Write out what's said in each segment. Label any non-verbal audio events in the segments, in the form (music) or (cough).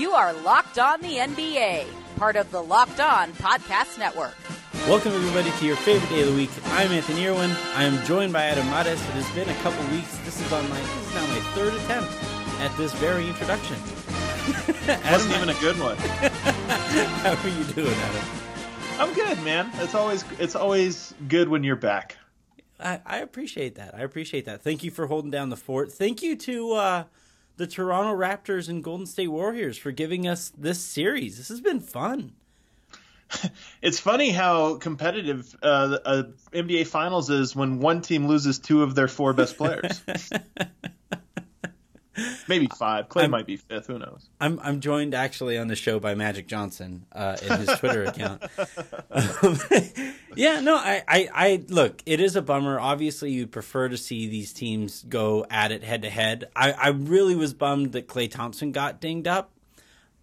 You are Locked On the NBA, part of the Locked On Podcast Network. Welcome, everybody, to your favorite day of the week. I'm Anthony Irwin. I am joined by Adam Mares. It has been a couple weeks. This is on my this is now my third attempt at this very introduction. (laughs) Wasn't even a good one. (laughs) How are you doing, Adam? I'm good, man. It's always it's always good when you're back. I, I appreciate that. I appreciate that. Thank you for holding down the fort. Thank you to uh, the Toronto Raptors and Golden State Warriors for giving us this series. This has been fun. (laughs) It's funny how competitive uh, a NBA Finals is when one team loses two of their four best players. (laughs) Maybe five. Klay I'm- might be fifth. Who knows? I'm I'm joined actually on the show by Magic Johnson uh, in his (laughs) Twitter account. Um, (laughs) yeah, no, I, I, I look. It is a bummer. Obviously, you'd prefer to see these teams go at it head to head. I, I really was bummed that Klay Thompson got dinged up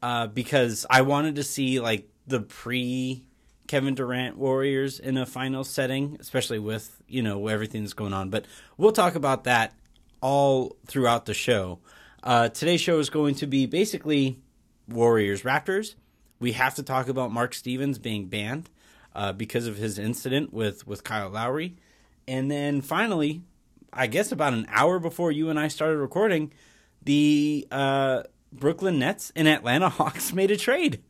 uh, because I wanted to see like the pre Kevin Durant Warriors in a final setting, especially with you know everything that's going on. But we'll talk about that all throughout the show. Uh, today's show is going to be basically Warriors Raptors. We have to talk about Mark Stevens being banned uh, because of his incident with with Kyle Lowry, and then finally, I guess about an hour before you and I started recording, the uh, Brooklyn Nets and Atlanta (laughs) Hawks made a trade.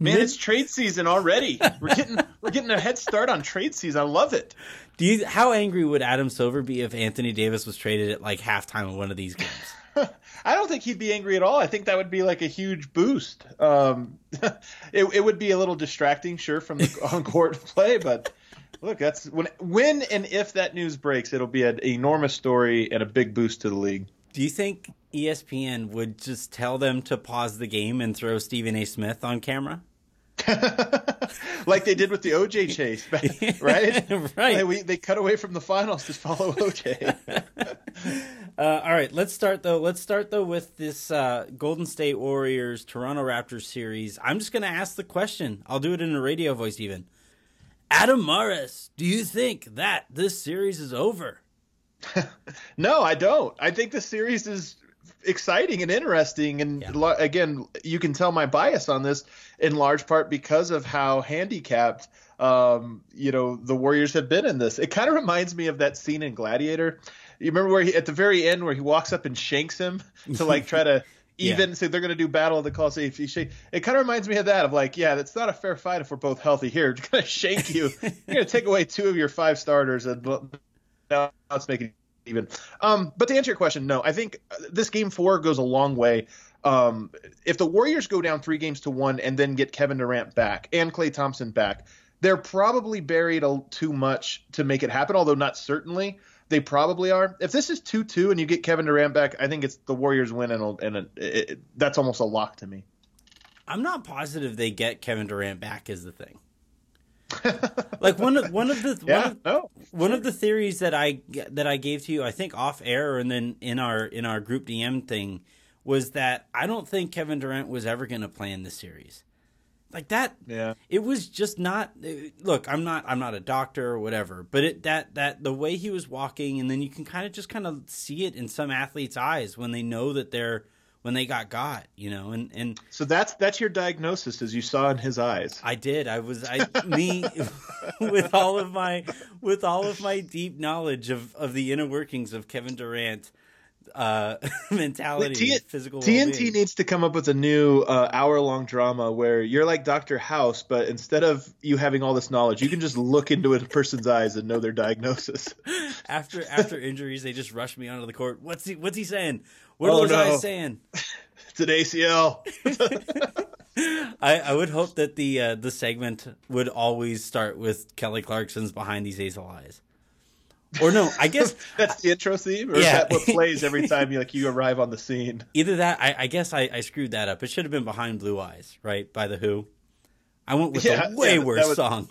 Man, it's trade season already. We're getting we're getting a head start on trade season. I love it. Do you? How angry would Adam Silver be if Anthony Davis was traded at like halftime of one of these games? (laughs) I don't think he'd be angry at all. I think that would be like a huge boost. Um, (laughs) it, it would be a little distracting, sure, from the (laughs) on court play, but look, that's when when and if that news breaks, it'll be an enormous story and a big boost to the league. Do you think ESPN would just tell them to pause the game and throw Stephen A. Smith on camera? (laughs) like they did with the OJ chase, (laughs) right? (laughs) Right. They, we, they cut away from the finals to follow OJ. Uh, all right, let's start though. Let's start though with this uh, Golden State Warriors Toronto Raptors series. I'm just going to ask the question. I'll do it in a radio voice, even. Adam Mares, do you think that this series is over? no, I don't. I think the series is exciting and interesting, and Yeah. again, you can tell my bias on this in large part because of how handicapped. Um, you know the Warriors have been in this. It kind of reminds me of that scene in Gladiator. You remember where he at the very end where he walks up and shanks him to like try to (laughs) Yeah. even so they're going to do battle of the Colosseum. If you shake, it kind of reminds me of that of like, yeah, that's not a fair fight if we're both healthy here. (laughs) We're going to shank you. (laughs) You're going to take away two of your five starters, and now let's make it even. Um, but to answer your question, no, I think uh, this game four goes a long way. Um, if the Warriors go down three games to one and then get Kevin Durant back and Klay Thompson back, they're probably buried a, too much to make it happen. Although not certainly, they probably are. If this is two two and you get Kevin Durant back, I think it's the Warriors win, and, and it, it, that's almost a lock to me. I'm not positive they get Kevin Durant back. Is the thing. (laughs) like one of one of the one of, no, one of the theories that I that I gave to you, I think off air and then in our in our group DM thing, was that I don't think Kevin Durant was ever going to play in the series. Like that, yeah. it was just not. Look, I'm not I'm not a doctor or whatever, but it that that the way he was walking, and then you can kind of just kind of see it in some athletes' eyes when they know that they're when they got got, you know, and and So that's that's your diagnosis, as you saw in his eyes. I did. I was I me (laughs) with all of my with all of my deep knowledge of of the inner workings of Kevin Durant uh (laughs) mentality, T- and physical TNT needs to come up with a new uh, hour-long drama where you're like Dr. House, but instead of you having all this knowledge, you can just look into a person's eyes and know their diagnosis. (laughs) after after injuries, they just rush me onto the court. What's he What's he saying? What Oh, those no. eyes saying? (laughs) It's an ACL. (laughs) I, I would hope that the uh, the segment would always start with Kelly Clarkson's behind these hazel eyes. Or no, I guess (laughs) That's the intro theme, or is Yeah. that what plays every time you like you arrive on the scene? either that. I, I guess I, I screwed that up. It should have been behind Blue Eyes, right? By the Who. I went with Yeah, a way yeah, worse would- song.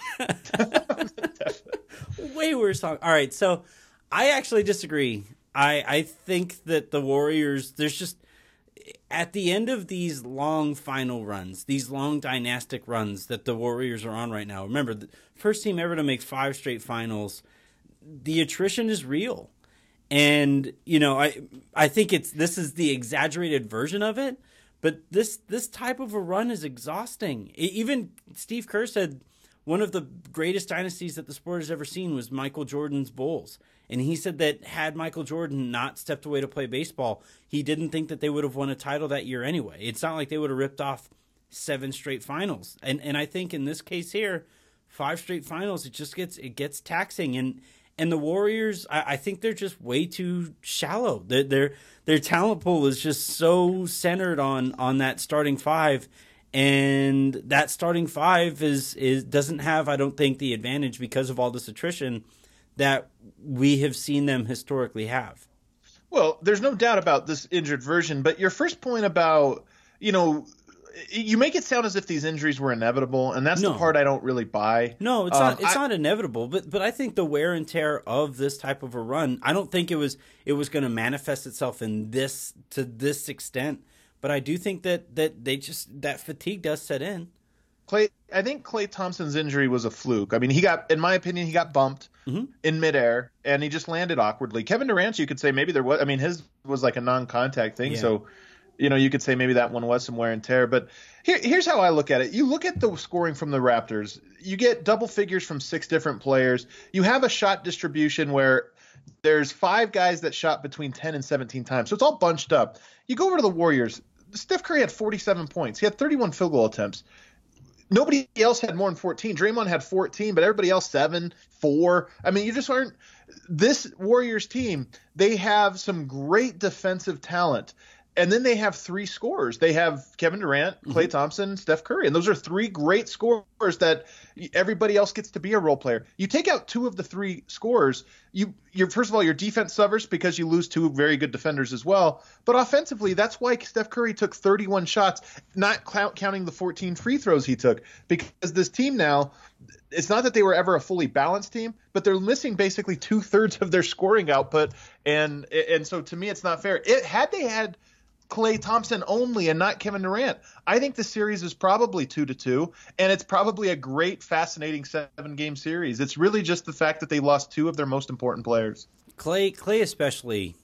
way worse song. All right, so I actually disagree. I I think that the Warriors. There's just at the end of these long final runs, these long dynastic runs that the Warriors are on right now. Remember, the first team ever to make five straight finals. The attrition is real, and you know I I think it's this is the exaggerated version of it. But this this type of a run is exhausting. Even Steve Kerr said one of the greatest dynasties that the sport has ever seen was Michael Jordan's Bulls. And he said that had Michael Jordan not stepped away to play baseball, he didn't think that they would have won a title that year anyway. It's not like they would have ripped off seven straight finals. And and I think in this case here, five straight finals, it just gets it gets taxing. And and the Warriors, I, I think they're just way too shallow. Their their their talent pool is just so centered on on that starting five, and that starting five is is doesn't have, I don't think, the advantage because of all this attrition that we have seen them historically have. Well, there's no doubt about this injured version, but your first point about you know you make it sound as if these injuries were inevitable, and that's no. the part I don't really buy. No, it's um, not. It's I, not inevitable, but but I think the wear and tear of this type of a run, I don't think it was it was going to manifest itself in this to this extent. But I do think that that they just that fatigue does set in. Klay, I think Klay Thompson's injury was a fluke. I mean, he got, in my opinion, he got bumped mm-hmm. in midair and he just landed awkwardly. Kevin Durant, you could say maybe there was. I mean, his was like a non-contact thing, yeah. so you know, you could say maybe that one was some wear and tear. But here, here's how I look at it. You look at the scoring from the Raptors. You get double figures from six different players. You have a shot distribution where there's five guys that shot between 10 and 17 times. So it's all bunched up. You go over to the Warriors. Steph Curry had 47 points. He had 31 field goal attempts. Nobody else had more than 14. Draymond had 14, but everybody else seven, four. I mean, you just aren't. This Warriors team, they have some great defensive talent and then they have three scorers. They have Kevin Durant, Klay mm-hmm. Thompson, Steph Curry, and those are three great scorers that everybody else gets to be a role player. You take out two of the three scorers, you you're first of all your defense suffers because you lose two very good defenders as well. But offensively, that's why Steph Curry took 31 shots, not counting the 14 free throws he took, because this team now. It's not that they were ever a fully balanced team, but they're missing basically two thirds of their scoring output, and and so to me, it's not fair. It had they had Klay Thompson only and not Kevin Durant. I think the series is probably two to two, and it's probably a great, fascinating seven game series. It's really just the fact that they lost two of their most important players. Klay, Klay especially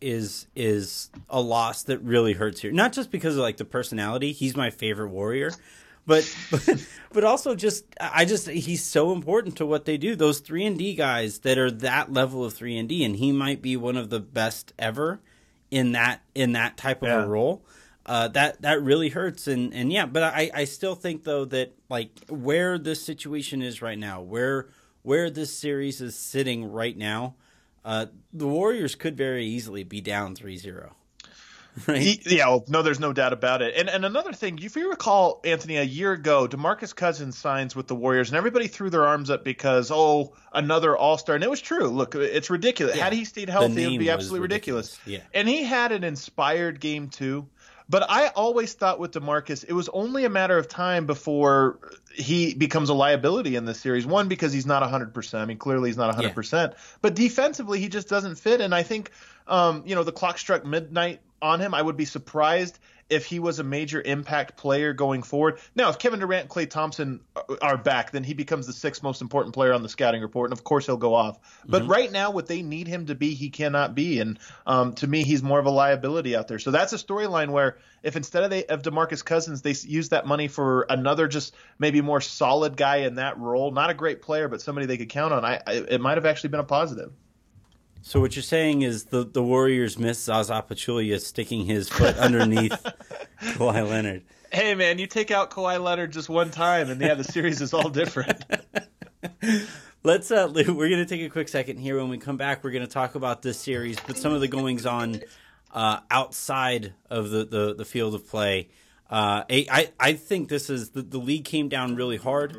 is is a loss that really hurts here. Not just because of like the personality. He's my favorite warrior. But, (laughs) but but also just I just he's so important to what they do. Those three and D guys that are that level of three and D, and he might be one of the best ever in that in that type of yeah. a role. Uh, that that really hurts and and yeah, but I I still think though that like where this situation is right now, where where this series is sitting right now, uh, the Warriors could very easily be down 3-0. (laughs) Right? Yeah, well, no, there's no doubt about it. And and another thing, if you recall, Anthony, a year ago, DeMarcus Cousins signs with the Warriors, and everybody threw their arms up because oh, another All Star, and it was true. Look, it's ridiculous. Yeah. Had he stayed healthy, it would be absolutely ridiculous. ridiculous. Yeah, and he had an inspired game too. But I always thought with DeMarcus, it was only a matter of time before he becomes a liability in this series. One, because he's not 100%. I mean, clearly he's not 100%. Yeah. But defensively, he just doesn't fit. And I think, um, you know, the clock struck midnight on him. I would be surprised if he was a major impact player going forward. Now, if Kevin Durant and Klay Thompson are back, then he becomes the sixth most important player on the scouting report, and of course he'll go off. But mm-hmm. right now, what they need him to be, he cannot be, and um, to me, he's more of a liability out there. So that's a storyline where if instead of, they, of DeMarcus Cousins, they use that money for another just maybe more solid guy in that role, not a great player, but somebody they could count on, I, I it might have actually been a positive. So what you're saying is the the Warriors miss Zaza Pachulia sticking his foot underneath (laughs) Kawhi Leonard. Hey man, you take out Kawhi Leonard just one time, and yeah, the series is all different. (laughs) Let's uh, (laughs) we're gonna take a quick second here. When we come back, we're gonna talk about this series, but some of the goings on uh, outside of the, the, the field of play. Uh, I I think this is the, the league came down really hard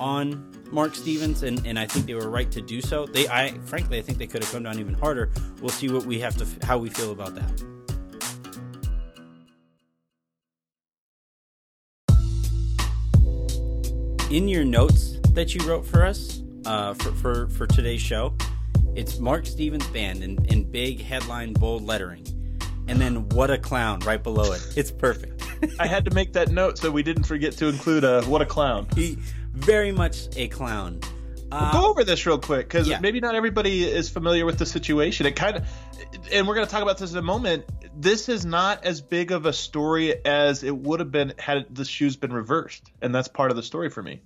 on Mark Stevens, and, and I think they were right to do so. They, I frankly, I think they could have come down even harder. We'll see what we have to, how we feel about that. In your notes that you wrote for us uh, for, for for today's show, it's Mark Stevens band in, in big headline bold lettering, and then what a clown right below it. It's perfect. (laughs) I had to make that note so we didn't forget to include a what a clown. He very much a clown. Uh, Go over this real quick because yeah. maybe not everybody is familiar with the situation. It kind of, and we're going to talk about this in a moment. This is not as big of a story as it would have been had the shoes been reversed, and that's part of the story for me.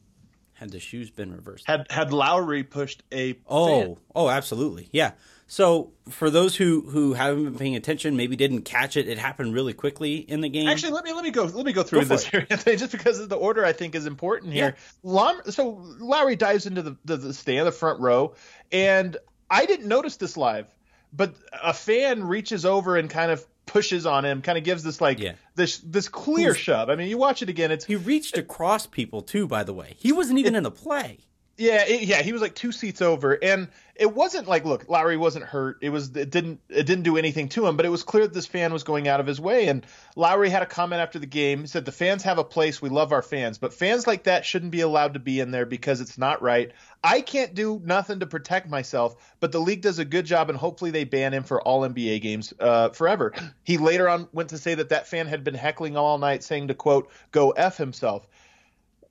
Had the shoes been reversed? Had had Lowry pushed a oh fan. oh absolutely yeah. So for those who who haven't been paying attention, maybe didn't catch it, it happened really quickly in the game. Actually, let me let me go let me go through Go this here, (laughs) just because of the order I think is important here. Lom- so Lowry dives into the, the the stand, the front row, and I didn't notice this live, but a fan reaches over and kind of pushes on him, kind of gives this like Yeah. this this clear shove. I mean, you watch it again, it's He reached across people too. By the way, he wasn't even in the play. Yeah, it, yeah, he was like two seats over, and it wasn't like, look, Lowry wasn't hurt. It was, it didn't, it didn't do anything to him, but it was clear that this fan was going out of his way. And Lowry had a comment after the game. He said, "The fans have a place. We love our fans, but fans like that shouldn't be allowed to be in there because it's not right. I can't do nothing to protect myself, but the league does a good job, and hopefully they ban him for all NBA games uh, forever." He later on went to say that that fan had been heckling all night, saying to quote, "Go f himself."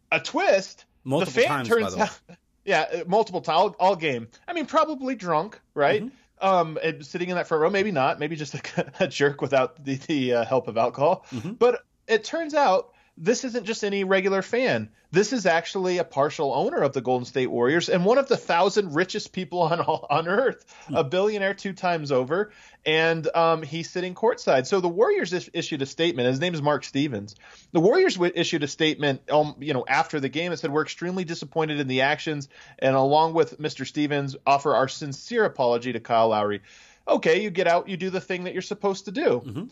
A twist Multiple the fan times, by turns the way. out, yeah, uh, multiple times all, all game. I mean, probably drunk, right? Mm-hmm. Um, sitting in that front row, maybe not, maybe just a, (laughs) a jerk without the, the uh, help of alcohol. Mm-hmm. But it turns out this isn't just any regular fan. This is actually a partial owner of the Golden State Warriors and one of the thousand richest people on on earth, a billionaire two times over, and um, he's sitting courtside. So the Warriors is- issued a statement. His name is Mark Stevens. The Warriors w- issued a statement, um, you know, after the game. It said we're extremely disappointed in the actions, and along with Mr. Stevens, offer our sincere apology to Kyle Lowry. Okay, you get out, you do the thing that you're supposed to do.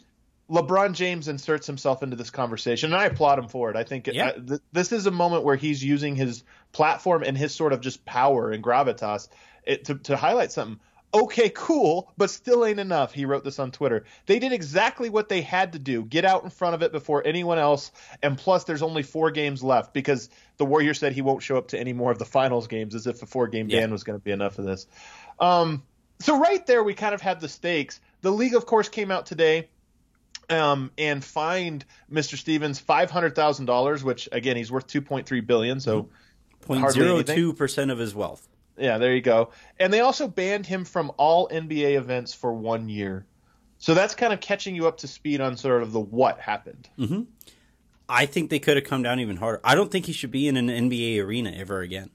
LeBron James inserts himself into this conversation, and I applaud him for it. I think Yeah. uh, th- this is a moment where he's using his platform and his sort of just power and gravitas it, to, to highlight something. Okay, cool, but still ain't enough. He wrote this on Twitter. They did exactly what they had to do get out in front of it before anyone else. And plus, there's only four games left because the Warriors said he won't show up to any more of the finals games as if a four game Yeah. ban was going to be enough of this. Um, so, right there, we kind of had the stakes. The league, of course, came out today um, and fined Mr. Stevens five hundred thousand dollars, which again he's worth two point three billion. So Point Hardly zero two percent of his wealth. yeah, there you go. And they also banned him from all NBA events for one year. So that's kind of catching you up to speed on sort of the what happened. I think they could have come down even harder. I don't think he should be in an NBA arena ever again.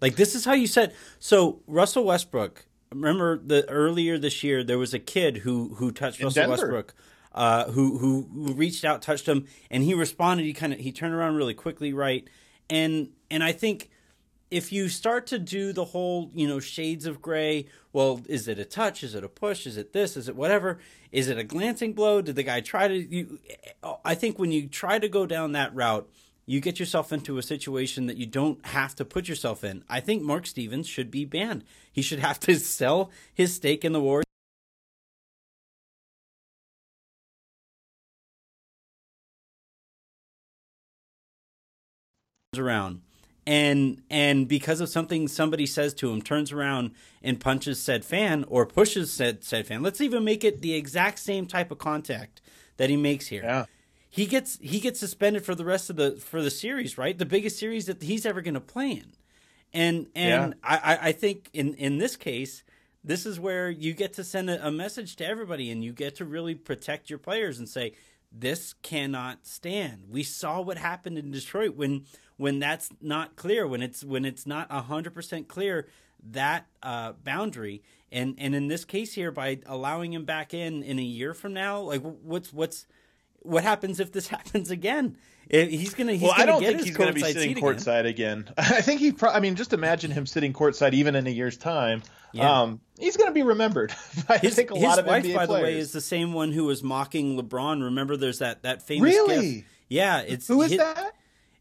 Like this is how you said. So Russell Westbrook. Remember the earlier this year there was a kid who who touched Russell Denver. Westbrook, uh, who, who who reached out, touched him, and he responded. He kind of he turned around really quickly, right? And and I think if you start to do the whole, you know, shades of gray, well, is it a touch? Is it a push? Is it this? Is it whatever? Is it a glancing blow? Did the guy try to? You, I think when you try to go down that route, you get yourself into a situation that you don't have to put yourself in. I think Mark Stevens should be banned. He should have to (laughs) sell his stake in the Around. And and because of something somebody says to him turns around and punches said fan or pushes said said fan. Let's even make it the exact same type of contact that he makes here. Yeah. he gets he gets suspended for the rest of the for the series right? The biggest series that he's ever going to play in. And and I, I i think in in this case this is where you get to send a, a message to everybody and you get to really protect your players and say this cannot stand. We saw what happened in detroit when when that's not clear when it's when it's not 100% clear that uh, boundary. And and in this case here by allowing him back in in a year from now like what's what's what happens if this (laughs) happens again he's gonna he's well, gonna I don't think he's going to be sitting again. courtside again. (laughs) I think he. Pro- I mean, just imagine him sitting courtside even in a year's time. Yeah. Um, he's going to be remembered. (laughs) I His, think a lot of wife, NBA by players. the way, is the same one who was mocking LeBron. Remember, there's that that famous Really? gif? Yeah, it's Who is that?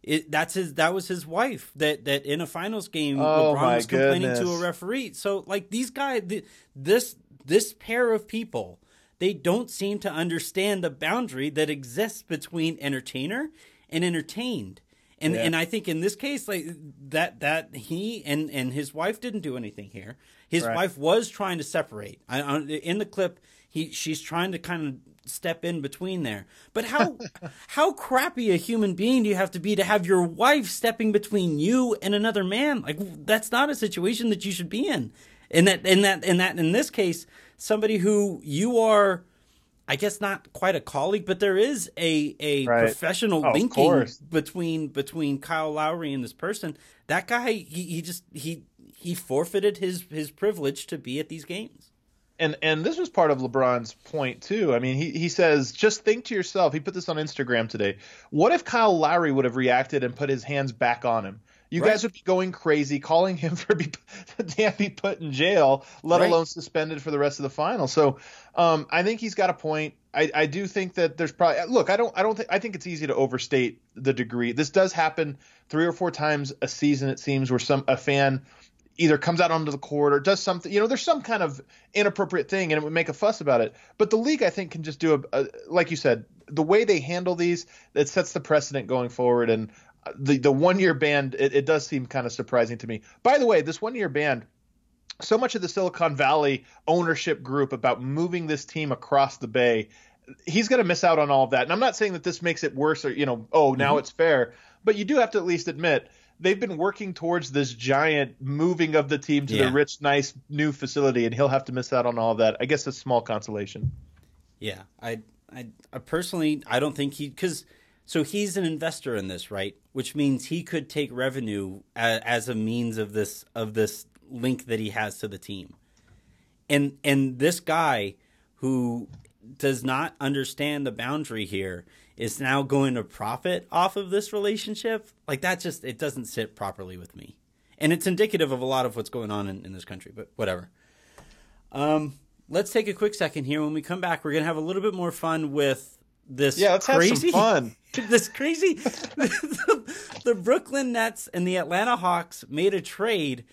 It, that's his. That was his wife. That that in a finals game, Oh, LeBron was complaining to a referee. So like these guys, th- this this pair of people, they don't seem to understand the boundary that exists between entertainer and entertained. And Yeah. and I think in this case, like that that he and and his wife didn't do anything here. His Right. wife was trying to separate. I, I, in the clip, he she's trying to kind of step in between there. But how (laughs) how crappy a human being do you have to be to have your wife stepping between you and another man? Like that's not a situation that you should be in. In that in that in that in this case, somebody who you are I guess not quite a colleague, but there is a a Right. Oh, professional Oh, linking between between Kyle Lowry and this person. That guy, he, he just he he forfeited his his privilege to be at these games. and and this was part of LeBron's point too. I mean, he he says, just think to yourself. He put this on Instagram today. What if Kyle Lowry would have reacted and put his hands back on him? You Right. guys would be going crazy, calling him (laughs) for be to be put in jail, let Right. alone suspended for the rest of the final. So, um, I think he's got a point. I, I do think that there's probably look. I don't. I don't think. I think it's easy to overstate the degree. This does happen three or four times a season. It seems where some a fan either comes out onto the court or does something. You know, there's some kind of inappropriate thing, and it would make a fuss about it. But the league, I think, can just do a, a like you said, the way they handle these, it sets the precedent going forward. And the the one year ban, it, it does seem kind of surprising to me. By the way, this one year ban. So much of the Silicon Valley ownership group about moving this team across the bay, he's going to miss out on all of that. And I'm not saying that this makes it worse or, you know, oh, now mm-hmm. it's fair, but you do have to at least admit they've been working towards this giant moving of the team to Yeah. the rich, nice new facility, and he'll have to miss out on all of that. I guess a small consolation. Yeah, I, I, I personally, I don't think he because so he's an investor in this, right? Which means he could take revenue as, a means of this of this link that he has to the team, and and this guy who does not understand the boundary here is now going to profit off of this relationship. Like that just it doesn't sit properly with me, and it's indicative of a lot of what's going on in, in this country. But whatever. Um, let's take a quick second here. When we come back, we're gonna have a little bit more fun with this. Yeah, let's crazy, have some fun. (laughs) This crazy, (laughs) the, Brooklyn Nets and the Atlanta Hawks made a trade.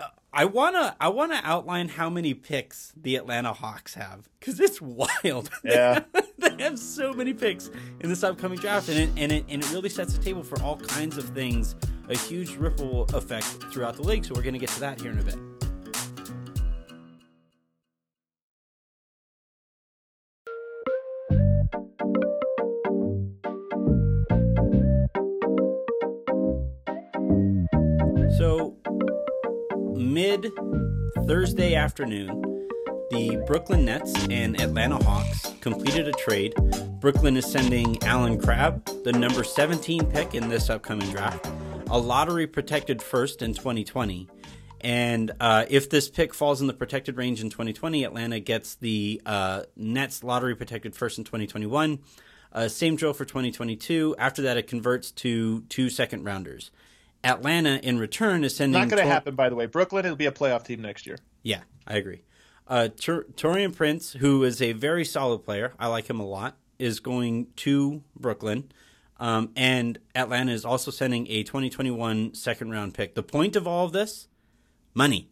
Uh, I wanna, I wanna outline how many picks the Atlanta Hawks have because it's wild. (laughs) Yeah. they have so many picks in this upcoming draft, and it, and it and it really sets the table for all kinds of things. A huge ripple effect throughout the league. So we're gonna get to that here in a bit. Thursday afternoon, the Brooklyn Nets and Atlanta Hawks completed a trade. Brooklyn is sending Allen Crabbe, the number 17 pick in this upcoming draft, a lottery protected first in 2020. And uh, if this pick falls in the protected range in 2020, Atlanta gets the uh, Nets lottery protected first in 2021. Uh, same drill for 2022. After that, it converts to two second rounders. Atlanta, in return, is sending. Not going to Tor- happen, by the way. Brooklyn will be a playoff team next year. Yeah, I agree. Uh, Tor- Taurean Prince, who is a very solid player, I like him a lot, is going to Brooklyn. Um, and Atlanta is also sending a 2021 second round pick. The point of all of this? Money.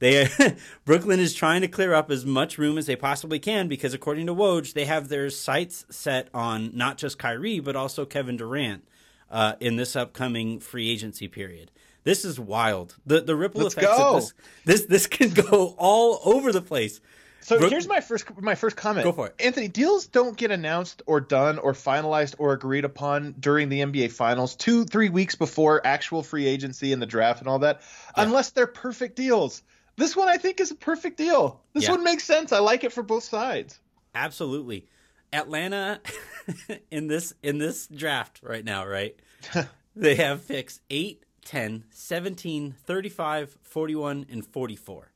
They (laughs) Brooklyn is trying to clear up as much room as they possibly can because, according to Woj, they have their sights set on not just Kyrie but also Kevin Durant uh, in this upcoming free agency period. This is wild. The the ripple Let's effects go. of this this this can go all over the place. So Brook- here's my first my first comment. Go for it. Anthony. Deals don't get announced or done or finalized or agreed upon during the NBA Finals two three weeks before actual free agency and the draft and all that, unless they're perfect deals. This one I think is a perfect deal. This Yeah. one makes sense. I like it for both sides. Absolutely. Atlanta (laughs) in this in this draft right now, right? (laughs) they have picks 8, 10, 17, 35, 41 and 44.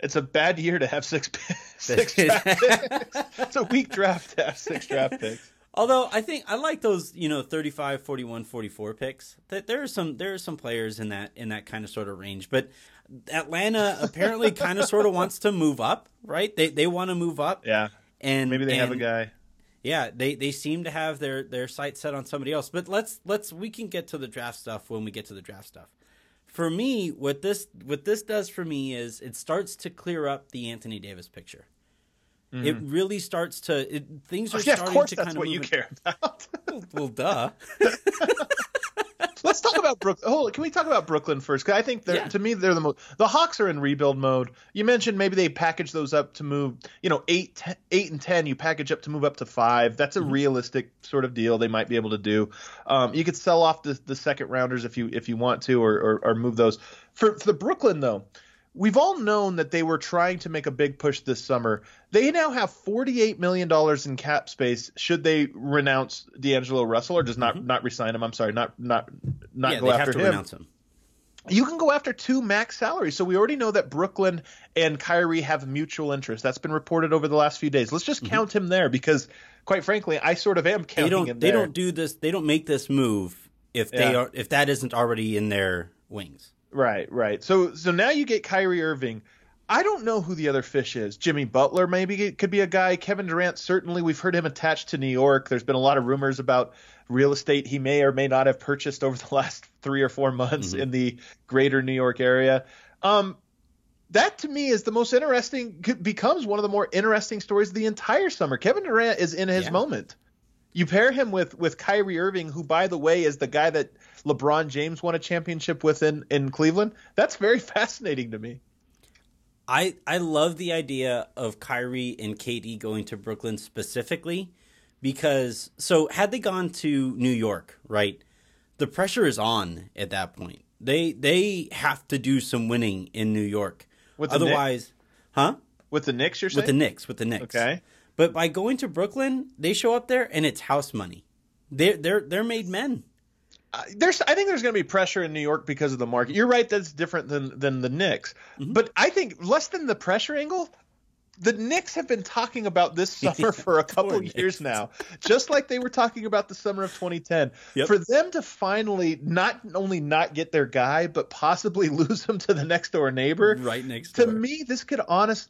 It's a bad year to have six (laughs) six draft picks. It's a weak draft to have six draft picks. Although I think I like those, you know, 35, 41, 44 picks. That there are some there are some players in that in that kind of sort of range, but Atlanta apparently kind of sort of wants to move up, right? They they want to move up. Yeah, And maybe they have a guy. Yeah, they, they seem to have their, their sights set on somebody else. But let's let's we can get to the draft stuff when we get to the draft stuff. For me, what this what this does for me is it starts to clear up the Anthony Davis picture. It really starts to it, things are Mm-hmm. Yeah, of starting course to that's kind of what you in- care about. Well, duh. (laughs) Let's talk about Brooklyn. Oh, can we talk about Brooklyn first? Because I think they're, Yeah. to me they're the most. The Hawks are in rebuild mode. You mentioned maybe they package those up to move. You know, eight, ten, eight and ten. You package up to move up to five. That's a Mm-hmm. realistic sort of deal they might be able to do. Um, you could sell off the, the second rounders if you if you want to, or or, or move those. For, for the Brooklyn though, we've all known that they were trying to make a big push this summer. They now have $48 million in cap space should they renounce D'Angelo Russell or just not, not resign him. I'm sorry, not not not Mm-hmm. yeah, go they after have to him. renounce him. You can go after two max salaries. So we already know that Brooklyn and Kyrie have mutual interest. That's been reported over the last few days. Let's just count him there because, quite frankly, I sort of am Mm-hmm. They counting don't. him They there. don't do this. They don't make this move if they Yeah. are if that isn't already in their wings. Right, right. So so now you get Kyrie Irving. I don't know who the other fish is. Jimmy Butler maybe it could be a guy. Kevin Durant certainly. We've heard him attached to New York. There's been a lot of rumors about real estate he may or may not have purchased over the (laughs) last three or four months in the greater New York area. Um, that to me is the most interesting. Becomes one of the more interesting stories of the entire summer. Kevin Durant is in his Yeah. moment. You pair him with with Kyrie Irving, who by the way is the guy that LeBron James won a championship with in in Cleveland. That's very (laughs) fascinating to me. I I love the idea of Kyrie and KD going to Brooklyn specifically because so had they gone to New York, right? The pressure is on at that point. They they have to do some winning in New York. The Knicks? Otherwise, huh? With the Knicks, you're saying? With the Knicks, with the Knicks. Okay. But by going to Brooklyn, they show up there and it's house money. They're they're they're made men. Uh, there's I think there's going to be pressure in New York because of the market. You're right that's different than than the Knicks. Mm-hmm. But I think less than the pressure angle, the Knicks have been talking about this (laughs) summer for a couple Poor years now, just like they were talking about the summer of 2010. Yep. For them to finally not only not get their guy, but possibly (laughs) lose him to the next door neighbor, Right next to door. me, this could honest,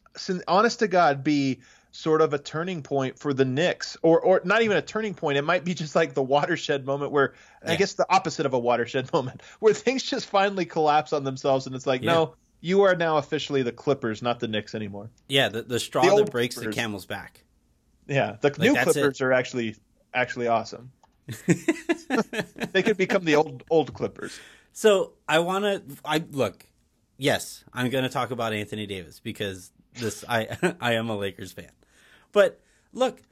honest to God, be sort of a turning point for the Knicks, or or not even a turning point. It might be just like the watershed moment where I guess the opposite of a watershed (laughs) moment, where things just finally collapse on themselves, and it's like, Yeah. no, you are now officially the Clippers, not the Knicks anymore. Yeah, the, the straw The that breaks the camel's back. Yeah, the new that's Clippers are actually actually awesome. (laughs) they could become the old old Clippers. So I want to. I look. Yes, I'm going to talk about Anthony Davis because this. I (laughs) I am a Lakers fan, but look,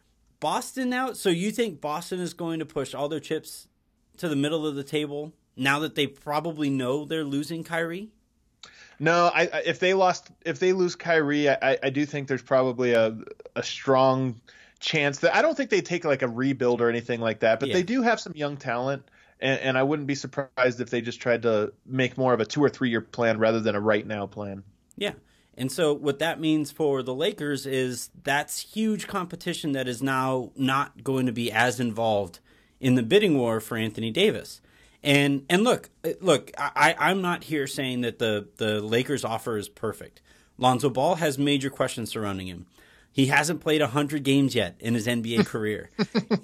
Boston now. So you think Boston is going to push all their chips to the middle of the table now that they probably know they're losing Kyrie? No, I, I if they lost if they lose Kyrie, I, I- I do think there's probably a a strong chance that I don't think they take like a rebuild or anything like that, but Yeah. they do have some young talent, and, and I wouldn't be surprised if they just tried to make more of a two or three year plan rather than a right now plan. Yeah. And so what that means for the Lakers is that's huge competition that is now not going to be as involved in the bidding war for Anthony Davis. And and look, look, I, I'm not here saying that the, the Lakers offer is perfect. Lonzo Ball has major questions surrounding him. He hasn't played 100 games yet in his NBA (laughs) career.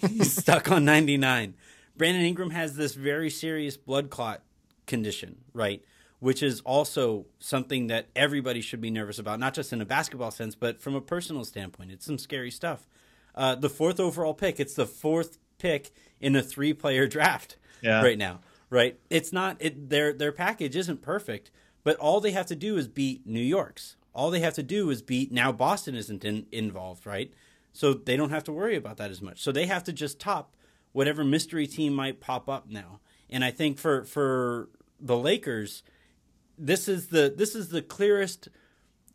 He's stuck on 99. Brandon Ingram has this very serious blood clot condition, right? Which is also something that everybody should be nervous about, not just in a basketball sense, but from a personal standpoint. It's some scary stuff. Uh, the fourth overall pick, it's the fourth pick in a three player (laughs) draft Yeah. right now, right? It's not, it, their, their package isn't perfect, but all they have to do is beat New York's. All they have to do is beat, now Boston isn't in, involved, right? So they don't have to worry about that as much. So they have to just top whatever mystery team might pop up now. And I think for for the Lakers, this is the this is the clearest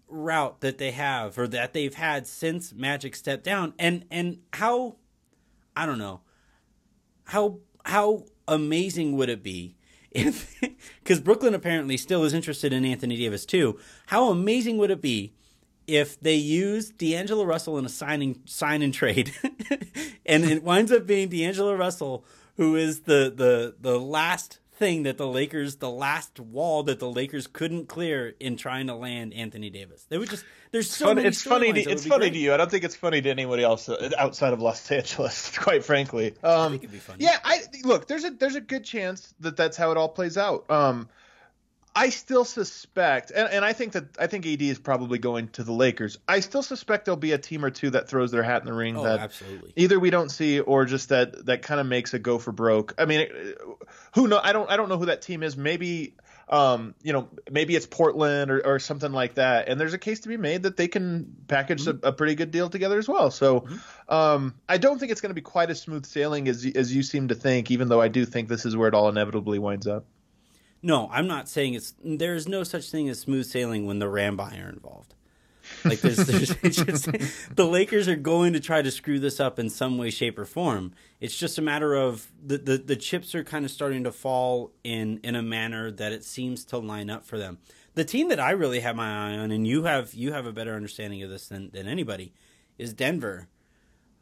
route that they have or that they've had since Magic stepped down. And and how I don't know how how amazing would it be if (laughs) because Brooklyn apparently still is interested in Anthony Davis too. How amazing would it be if they use D'Angelo Russell in a signing sign and trade, (laughs) and it winds up being D'Angelo Russell who is the the the last thing that the Lakers, the last wall that the Lakers couldn't clear in trying to land Anthony Davis. They would just there's so Fun- many. it's funny. To, it's funny great. to you. I don't think it's funny to anybody else uh, outside of Los (laughs) Angeles, quite frankly. Um, think it'd be funny. Yeah, I look. There's a there's a good chance that that's how it all plays out. Um, I still suspect, and, and I think that I think AD is probably going to the Lakers. I still suspect there'll be a team or two that throws their hat in the ring Oh, that absolutely. either we don't see or just that that kind of makes a go for broke. I mean, who know? I don't I don't know who that team is. Maybe um, you know, maybe it's Portland or, or something like that. And there's a case to be made that they can package Mm-hmm. a, a pretty good deal together as well. So um, I don't think it's going to be quite as smooth sailing as as you seem to think. Even though I do think this is where it all inevitably winds up. No, I'm not saying it's. There is no such thing as smooth sailing when the Rambi are involved. Like there's, (laughs) there's just, the Lakers are going to try to screw this up in some way, shape, or form. It's just a matter of the, the, the chips are kind of starting to fall in in a manner that it seems to line up for them. The team that I really have my eye on, and you have you have a better understanding of this than, than anybody, is Denver.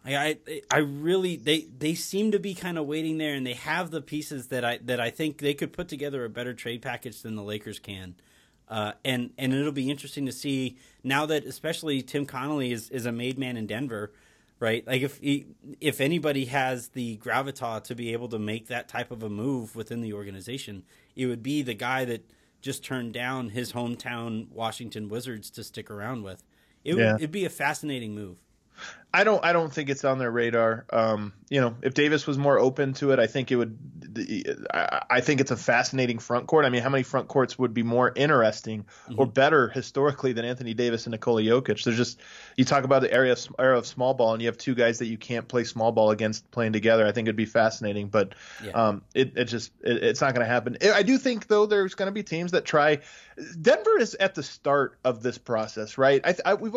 I, I I really they they seem to be kind of waiting there, and they have the pieces that I that I think they could put together a better trade package than the Lakers can. Uh, and and it'll be interesting to see now that especially Tim Connolly is, is a made man in Denver, right? Like if he, if anybody has the gravitas to be able to make that type of a move within the organization, it would be the guy that just turned down his hometown Washington Wizards to stick around with. It Yeah. would it'd be a fascinating move. I don't I don't think it's on their radar. Um, you know, if Davis was more open to it, I think it would. I, I think it's a fascinating front court. I mean, how many front courts would be more interesting or better historically than Anthony Davis and Nikola Jokic? There's just you talk about the area of, era of small ball, and you have two guys that you can't play small ball against playing together. I think it'd be fascinating, but Yeah. um, it, it just it, it's not going to happen. I do think though there's going to be teams that try. Denver is at the start of this process, right? I, I we've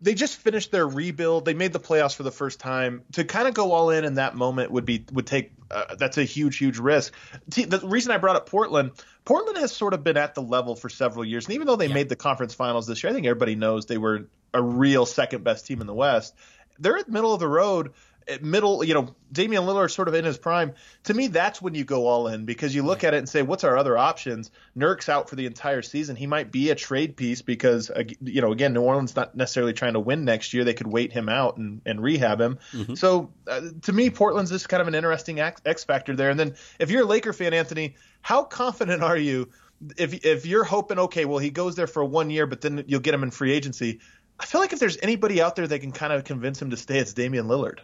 they just finished their rebuild. They made the playoffs for the first time. To kind of go all in in that moment would be would take uh, that's a huge huge risk. The reason I brought up Portland, Portland has sort of been at the level for several years, and even though they made the conference finals this year, I think everybody knows they were a real second best team in the West. They're at middle of the road. At middle, you know, Damian Lillard sort of in his prime. To me, that's when you go all in because you look at it and say, "What's our other options?" Nurk's out for the entire season. He might be a trade piece because, you know, again, New Orleans not necessarily trying to win next year. They could wait him out and, and rehab him. So, uh, to me, Portland's just kind of an interesting X, X factor there. And then, if you're a Laker fan, Anthony, how confident are you? If if you're hoping, okay, well, he goes there for one year, but then you'll get him in free agency. I feel like if there's anybody out there that can kind of convince him to stay, it's Damian Lillard.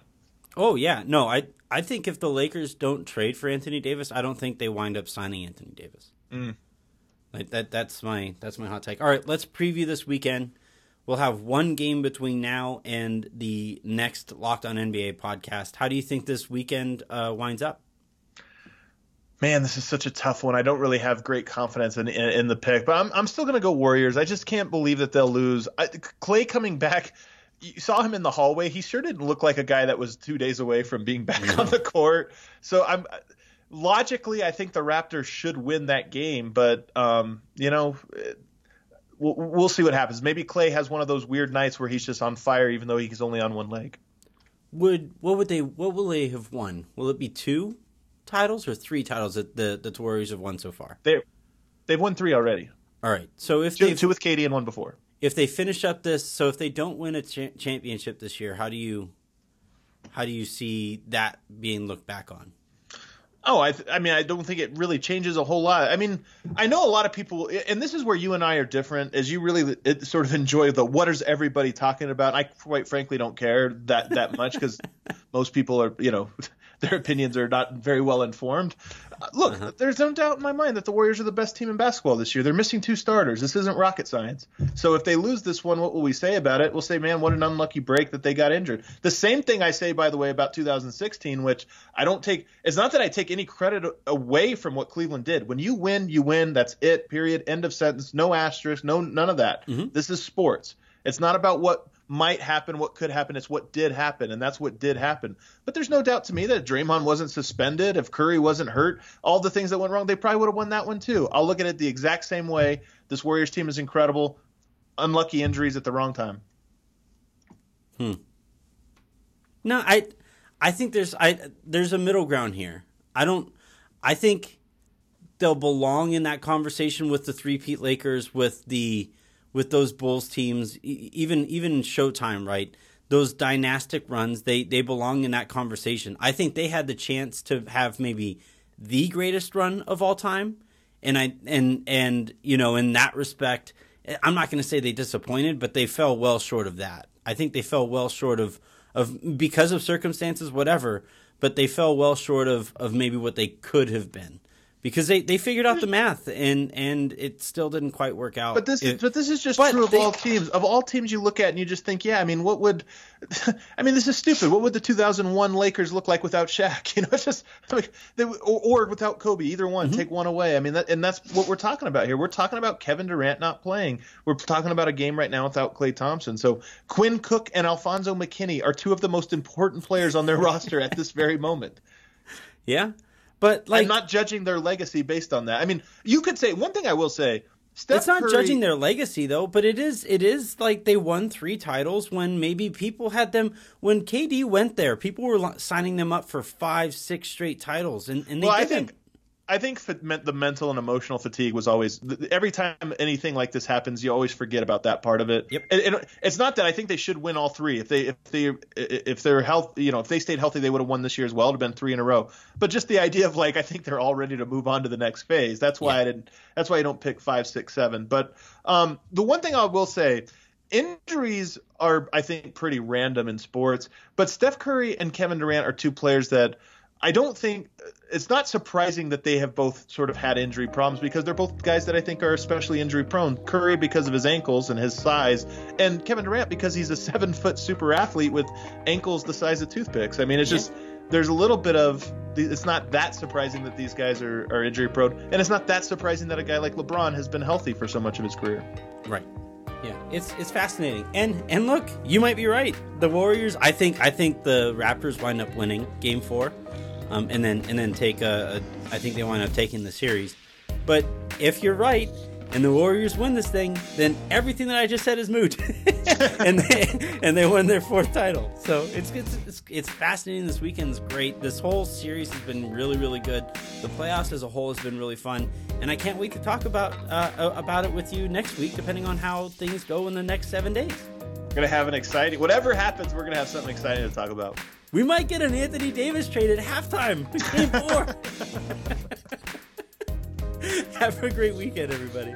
Oh yeah, no, I I think if the Lakers don't trade for Anthony Davis, I don't think they wind up signing Anthony Davis. Like that that's my that's my hot take. All right, let's preview this weekend. We'll have one game between now and the next Locked On NBA podcast. How do you think this weekend uh, winds up? Man, this is such a tough one. I don't really have great confidence in in, in the pick, but I'm I'm still going to go Warriors. I just can't believe that they'll lose. I, Klay coming back. You saw him in the hallway. He sure didn't look like a guy that was two days away from being back on the court. So I'm logically, I think the Raptors should win that game, but um, you know, we'll, we'll see what happens. Maybe Klay has one of those weird nights where he's just on fire, even though he's only on one leg. Would what would they what will they have won? Will it be two titles or three titles that the the Warriors have won so far? They they've won three already. All right, so if Two, two with KD and one before. If they finish up this, so if they don't win a cha- championship this year, how do you how do you see that being looked back on? Oh, I, th- I mean, I don't think it really changes a whole lot. I mean, I know a lot of people, and this is where you and I are different, is you really sort of enjoy the what is everybody talking about. I quite frankly don't care that that much because (laughs) most people are, you know, their opinions are not very well informed. Uh, look, there's no doubt in my mind that the Warriors are the best team in basketball this year. They're missing two starters. This isn't rocket science. So if they lose this one, what will we say about it? We'll say, man, what an unlucky break that they got injured. The same thing I say, by the way, about 2016, which I don't take. It's not that I take any credit away from what Cleveland did. When you win, you win. That's it. Period. End of sentence. No asterisk. No none of that. This is sports. It's not about what might happen, what could happen. It's what did happen, and that's what did happen. But there's no doubt to me that if Draymond wasn't suspended, if Curry wasn't hurt, all the things that went wrong, they probably would have won that one too. I'll look at it the exact same way. This Warriors team is incredible. Unlucky injuries at the wrong time. Hmm. No, I I think there's I there's a middle ground here. I don't I think they'll belong in that conversation with the three-peat Lakers with the with those Bulls teams even even Showtime, right? Those dynastic runs, they they belong in that conversation. I think they had the chance to have maybe the greatest run of all time and I and and you know in that respect, eh, I'm not going to say they disappointed, but they fell well short of that. I think they fell well short of of because of circumstances, whatever. But they fell well short of of maybe what they could have been because they, they figured out the math and and it still didn't quite work out. But this It- but this is just true of they- all teams. Of all teams you look at and you just think, yeah, I mean, what would (laughs) I mean, this is stupid. What would the 2001 Lakers look like without Shaq? (laughs) You know, it's just like they, or, or without Kobe, either one, Mm-hmm. take one away. I mean, that, and that's what we're talking about here. We're talking about Kevin Durant not playing. We're talking about a game right now without Klay Thompson. So Quinn Cook and Alfonzo McKinnie are two of the most important players on their (laughs) roster at this very moment. yeah, but like I'm not judging their legacy based on that. I mean, you could say one thing. I will say, Steph it's not Curry- judging their legacy though, but it is it is like they won three titles when maybe people had them when KD went there, people were signing them up for five, six straight titles, and, and they well, I didn't. think I think the mental and emotional fatigue was always every time anything like this happens, you always forget about that part of it. Yep. And, and it's not that I think they should win all three. If they if they if they're health, you know, if they stayed healthy, they would have won this year as well. It'd have been three in a row. But just the idea of like, I think they're all ready to move on to the next phase. That's why Yeah. I didn't. That's why I don't pick five, six, seven. But um, the one thing I will say. Injuries are, I think, pretty random in sports, but Steph Curry and Kevin Durant are two players that I don't think it's not surprising that they have both sort of had injury problems because they're both guys that I think are especially injury prone. Curry because of his ankles and his size, and Kevin Durant because he's a (laughs) seven foot super athlete with ankles the size of toothpicks. I mean, it's just there's a little bit of it's not that surprising that these guys are, are injury prone, and it's not that surprising that a guy like LeBron has been healthy for so much of his career. Right. Yeah, it's it's fascinating. And and look, you might be right. The Warriors, I think I think the Raptors wind up winning game 4. Um, and then and then take a, a I think they wind up taking the series. But if you're right and the Warriors win this thing, then everything that I just said is moot. (laughs) and they and they win their fourth title. So it's it's it's, it's fascinating. This weekend's great. This whole series has been really really good. The playoffs as a whole has been really fun, and I can't wait to talk about uh, about it with you next week, depending on how things go in the next seven days. We're gonna have an exciting whatever happens. We're gonna have something exciting to talk about. We might get an Anthony Davis trade at halftime. Game (laughs) four. (laughs) Have a great weekend, everybody.